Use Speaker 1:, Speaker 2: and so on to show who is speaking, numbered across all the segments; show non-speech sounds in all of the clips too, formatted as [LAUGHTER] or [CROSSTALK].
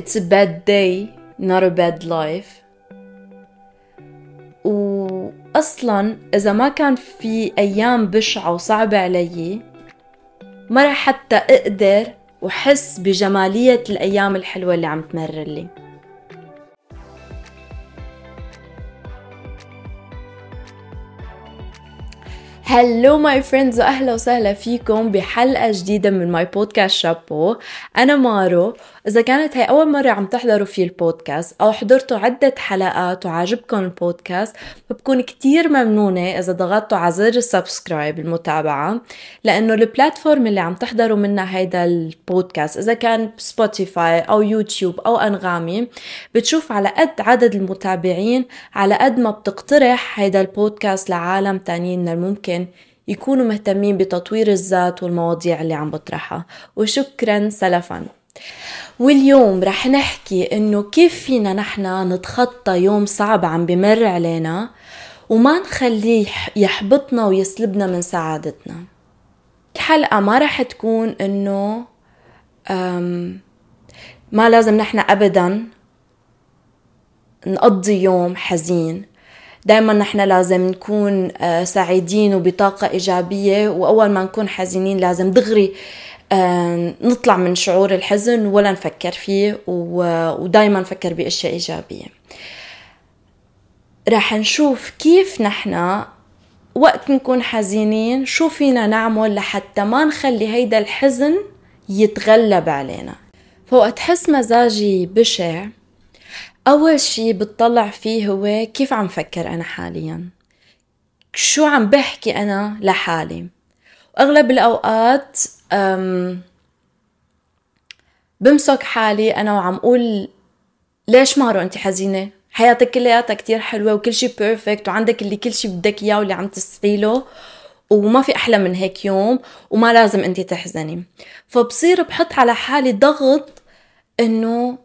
Speaker 1: it's a bad day not a bad life. وأصلا إذا ما كان في أيام بشعة وصعبة علي ما رح حتى أقدر وحس بجمالية الأيام الحلوة اللي عم تمرر لي. hello my friends واهلا وسهلا فيكم بحلقة جديدة من my podcast شابو أنا مارو إذا كانت هي أول مرة عم تحضروا في البودكاست أو حضرتوا عدة حلقات وعجبكم البودكاست فبكون كتير ممنونة إذا ضغطتوا على زر ال subscribe المتابعة لأنه ال platform اللي عم تحضروا منها هيدا البودكاست إذا كان سبوتيفاي أو يوتيوب أو أنغامي بتشوف على قد عدد المتابعين على قد ما بتقترح هيدا البودكاست لعالم تانيين الممكن يكونوا مهتمين بتطوير الذات والمواضيع اللي عم بطرحها. وشكرا سلفا. واليوم رح نحكي إنه كيف فينا نحن نتخطى يوم صعب عم بمر علينا وما نخليه يحبطنا ويسلبنا من سعادتنا. الحلقة ما رح تكون إنه ما لازم نحن ابدا نقضي يوم حزين. دائما نحن لازم نكون آه، سعيدين وبطاقة إيجابية وأول ما نكون حزينين لازم دغري نطلع من شعور الحزن ولا نفكر فيه ودائما نفكر بأشياء إيجابية. رح نشوف كيف نحن وقت نكون حزينين شو فينا نعمل لحتى ما نخلي هيدا الحزن يتغلب علينا. فوقت حس مزاجي بشع. أول شي بتطلع فيه هو كيف عم فكر أنا حاليا؟ شو عم بحكي أنا لحالي؟ وأغلب الأوقات بمسك حالي أنا وعم أقول ليش مارو أنت حزينة؟ حياتك كلياتها كتير حلوة وكل شي perfect وعندك اللي كل شي بدك إياه واللي عم تسعي له وما في أحلى من هيك يوم وما لازم أنت تحزني. فبصير بحط على حالي ضغط إنه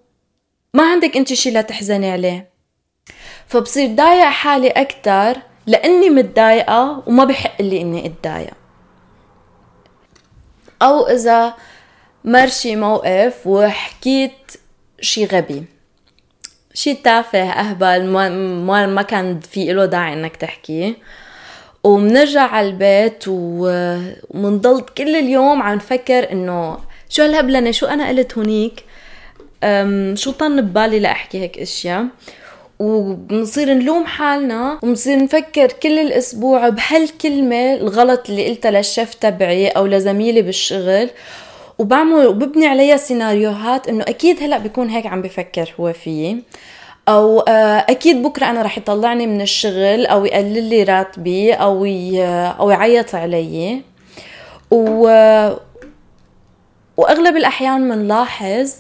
Speaker 1: ما عندك أنت شي لا تحزني عليه. فبصير ضايق حالي أكتر لأني متضايقة وما بحق لي إني أتضايق. أو إذا مر شي موقف وحكيت شي غبي. شي تافه أهبل ما, ما كان في له داعي إنك تحكيه ومنرجع على البيت ومنضل كل اليوم عم نفكر إنه شو هالهبلنه شو أنا قلت هونيك؟ شو طن ببالي لأحكي هيك أشياء؟ وبنصير نلوم حالنا وبنصير نفكر كل الأسبوع بهالكلمة الغلط اللي قلتها للشيف تبعي أو لزميلي بالشغل. وبعمل وببني عليها سيناريوهات إنه أكيد هلأ بيكون هيك عم بفكر هو فيي. أو آه، أكيد بكرة أنا رح يطلعني من الشغل أو يقلل لي راتبي أو أو يعيط علي. و وأغلب الأحيان بنلاحظ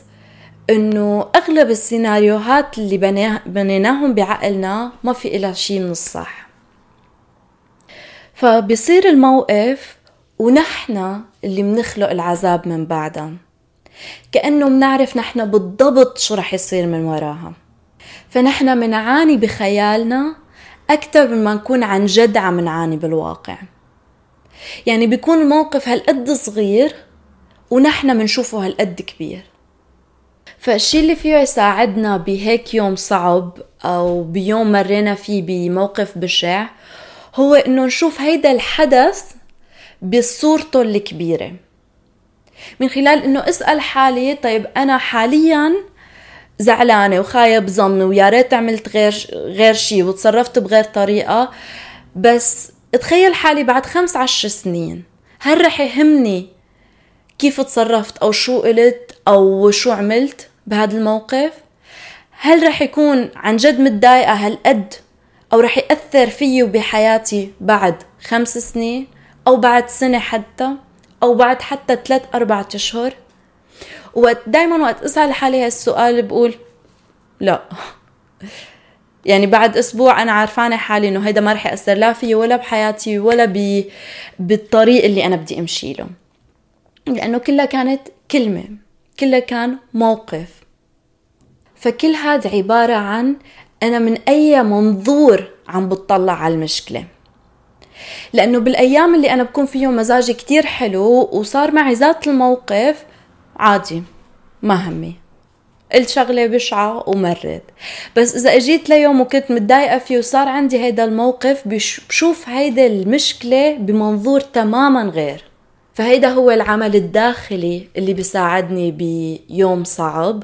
Speaker 1: إنه أغلب السيناريوهات اللي بنيناهم بعقلنا ما في إلها شيء من الصح. فبصير الموقف ونحن اللي منخلق العذاب من بعدها. كأنه منعرف نحن بالضبط شو رح يصير من وراها. فنحن منعاني بخيالنا أكثر مما نكون عن جد عم نعاني بالواقع. يعني بيكون الموقف هالقد صغير ونحن منشوفه هالقد كبير. فالشي اللي فيه يساعدنا بهيك يوم صعب أو بيوم مرينا فيه بموقف بشع هو إنه نشوف هيدا الحدث بصورته الكبيرة. من خلال إنه أسأل حالي طيب أنا حاليا زعلانة وخايب ظني ويا ريت عملت غير غير شيء وتصرفت بغير طريقة بس اتخيل حالي بعد خمس عشر سنين هل رح يهمني كيف تصرفت أو شو قلت أو شو عملت؟ بهذا الموقف؟ هل رح يكون عن جد متضايقة هالقد؟ أو رح يأثر فيي وبحياتي بعد خمس سنين؟ أو بعد سنة حتى؟ أو بعد حتى ثلاث أربعة أشهر؟ وقت دايما وقت أسأل حالي هالسؤال بقول لا. [LAUGHS] يعني بعد أسبوع أنا عارفانة حالي إنه هيدا ما رح يأثر لا فيي ولا بحياتي ولا ب... بالطريق اللي أنا بدي أمشي له. لأنه كلها كانت كلمة. كله كان موقف. فكل هذا عبارة عن أنا من أي منظور عم بتطلع على المشكلة. لأنه بالأيام اللي أنا بكون فيهم مزاجي كتير حلو وصار معي ذات الموقف عادي ما همي. قلت شغلة بشعة ومرت بس إذا أجيت ليوم وكنت متضايقة فيه وصار عندي هيدا الموقف بشوف هيدا المشكلة بمنظور تماما غير. فهيدا هو العمل الداخلي اللي بيساعدني بيوم صعب.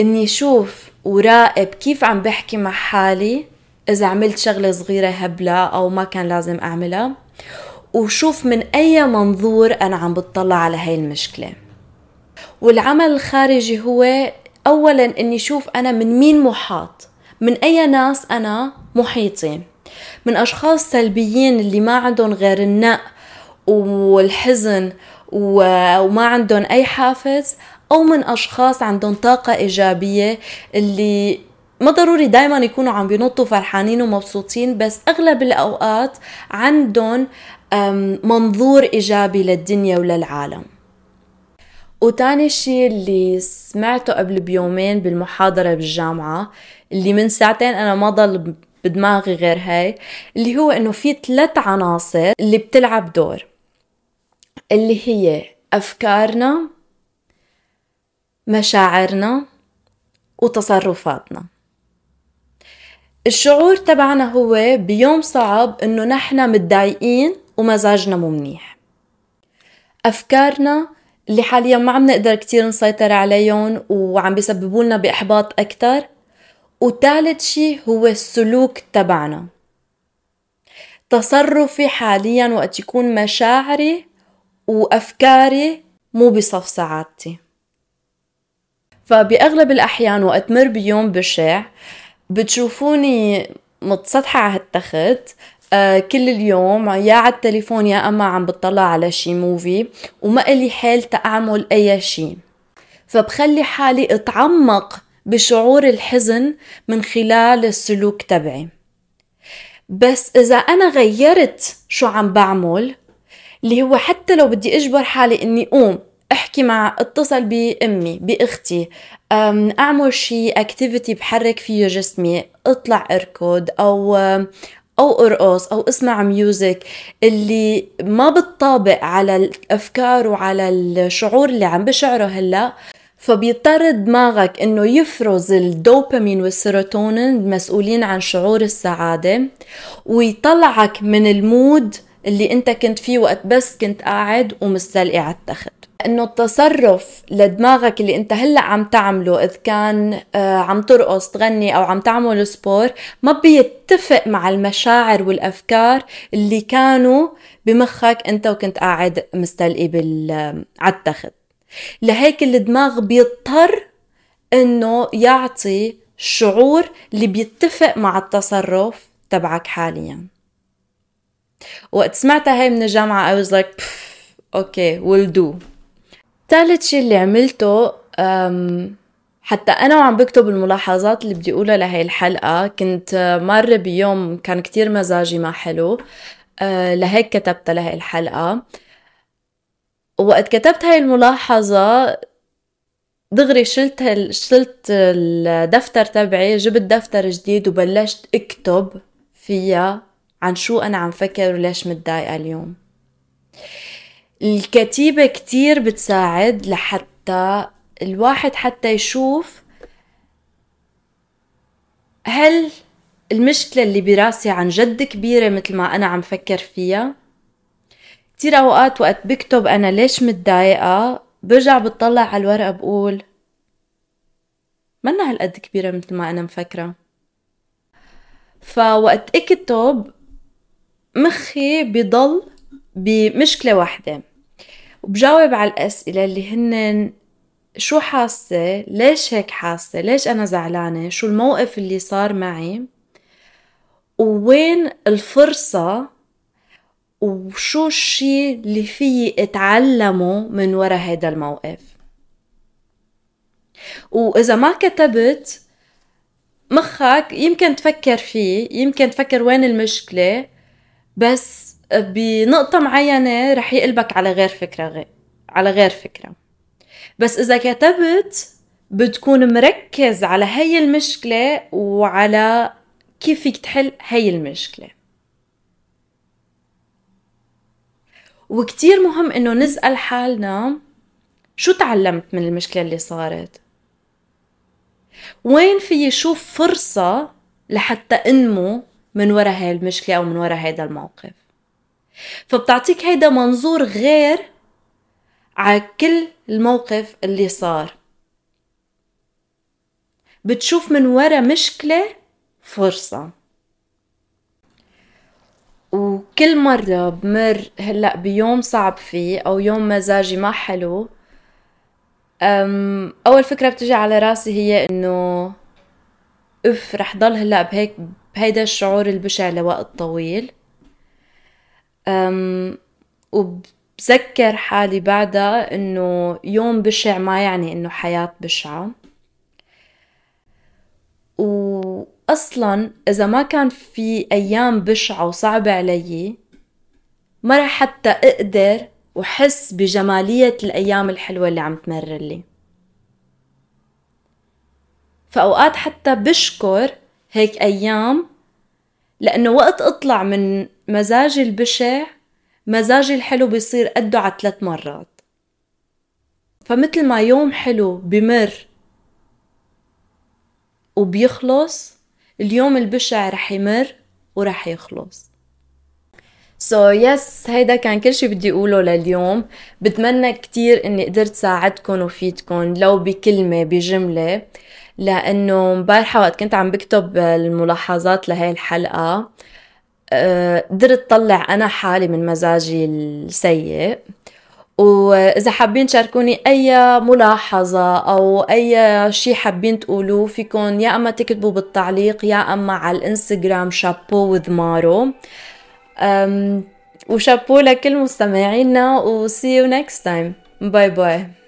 Speaker 1: إني أشوف وراقب كيف عم بحكي مع حالي إذا عملت شغلة صغيرة هبلة أو ما كان لازم أعملها وشوف من أي منظور أنا عم بتطلع على هاي المشكلة. والعمل الخارجي هو اولا إني أشوف أنا من مين محاط من أي ناس أنا محيطين من أشخاص سلبيين اللي ما عندهم غير النق والحزن وما عندهم أي حافز أو من أشخاص عندهم طاقة إيجابية اللي ما ضروري دايما يكونوا عم بينطوا فرحانين ومبسوطين بس أغلب الأوقات عندهم منظور إيجابي للدنيا وللعالم. وتاني شيء اللي سمعته قبل بيومين بالمحاضرة بالجامعة اللي من ساعتين أنا ما ضل بدماغي غير هاي اللي هو إنه في ثلاث عناصر اللي بتلعب دور. اللي هي أفكارنا مشاعرنا وتصرفاتنا. الشعور تبعنا هو بيوم صعب إنه نحن متضايقين ومزاجنا مو منيح. أفكارنا اللي حاليا ما عم نقدر كتير نسيطر عليهم وعم بيسببوا لنا بإحباط أكثر وثالث شي هو السلوك تبعنا. تصرفي حاليا وقت يكون مشاعري وأفكاري مو بصف سعادتي. فبأغلب الأحيان وقت مر بيوم بشع بتشوفوني متسطحة على التخت آه كل اليوم يا على التليفون يا أما عم بطلع على شي موفي وما إلي حيل تأعمل أي شي. فبخلي حالي أتعمق بشعور الحزن من خلال السلوك تبعي. بس إذا أنا غيرت شو عم بعمل اللي هو حتى لو بدي أجبر حالي إني قوم أحكي مع أتصل بأمي بأختي أعمل شيء activity بحرك فيه جسمي أطلع أركض أو أو أرقص أو أسمع music اللي ما بتطابق على الأفكار وعلى الشعور اللي عم بشعره هلأ فبيضطر دماغك إنه يفرز الدوبامين والسيروتونين المسؤولين عن شعور السعادة ويطلعك من ال mood اللي انت كنت فيه وقت بس كنت قاعد ومستلقي على التخت. إنه التصرف لدماغك اللي انت هلا عم تعمله إذا كان آه، عم ترقص تغني أو عم تعمل سبور ما بيتفق مع المشاعر والأفكار اللي كانوا بمخك انت وكنت قاعد مستلقي بال على التخت. لهيك الدماغ بيضطر إنه يعطي الشعور اللي بيتفق مع التصرف تبعك حاليا. وقت سمعتها هاي من الجامعة I was like okay okay, we'll do. ثالث شيء اللي عملته حتى أنا وعم بكتب الملاحظات اللي بدي أقولها لهي الحلقة كنت مرة بيوم كان كتير مزاجي ما حلو أه، لهيك كتبت لهي الحلقة. وقت كتبت هاي الملاحظة دغري شلت شلت الدفتر تبعي جبت دفتر جديد وبلشت أكتب فيها عن شو أنا عم فكر وليش متضايقة اليوم. الكتيبة كتير بتساعد لحتى الواحد حتى يشوف هل المشكلة اللي براسي عن جد كبيرة مثل ما أنا عم فكر فيها. كتير أوقات وقت بكتب أنا ليش متضايقة برجع بتطلع على الورقة بقول منا هالقد كبيرة مثل ما أنا مفكرة. فوقت إكتب مخي بضل بمشكلة واحدة. وبجاوب على الأسئلة اللي هن شو حاسة؟ ليش هيك حاسة؟ ليش أنا زعلانة؟ شو الموقف اللي صار معي؟ ووين الفرصة؟ وشو الشي اللي فيي أتعلمه من ورا هيدا الموقف؟ وإذا ما كتبت مخك يمكن تفكر فيه يمكن تفكر وين المشكلة؟ بس بنقطة معينة رح يقلبك على غير فكرة غير على غير فكرة. بس إذا كتبت بتكون مركز على هي المشكلة وعلى كيف فيك تحل هي المشكلة. وكتير مهم إنه نسأل حالنا شو تعلمت من المشكلة اللي صارت؟ وين في شوف فرصة لحتى إنمو من ورا هاي المشكلة أو من ورا هيدا الموقف. فبتعطيك هيدا منظور غير على كل الموقف اللي صار. بتشوف من ورا مشكلة فرصة. وكل مرة بمر هلأ بيوم صعب فيه أو يوم مزاجي ما حلو أول فكرة بتجي على راسي هي إنه اف رح ضل هلأ بهيك بهيدا الشعور البشع لوقت طويل. أم وبذكر حالي بعدها إنه يوم بشع ما يعني إنه حياة بشعة. واصلا إذا ما كان في أيام بشعة وصعبة علي ما رح حتى أقدر وحس بجمالية الأيام الحلوة اللي عم تمرر لي. فأوقات حتى بشكر هيك أيام لأنه وقت أطلع من مزاجي البشع مزاجي الحلو بيصير قده على ثلاث مرات. فمثل ما يوم حلو بمر وبيخلص اليوم البشع رح يمر ورح يخلص. so so yes yes, هيدا كان كل شي بدي أقوله لليوم. بتمنى كتير إني قدرت ساعدكم وفيدكم لو بكلمة بجملة. لأنه مبارحة وقت كنت عم بكتب الملاحظات لهي الحلقة. آه، قدرت طلع أنا حالي من مزاجي السيء. وإذا حابين تشاركوني أي ملاحظة أو أي شي حابين تقولوه فيكم يا أما تكتبوا بالتعليق يا أما على الإنستغرام شابو with مارو. وشابو لكل مستمعينا و see you next time. باي باي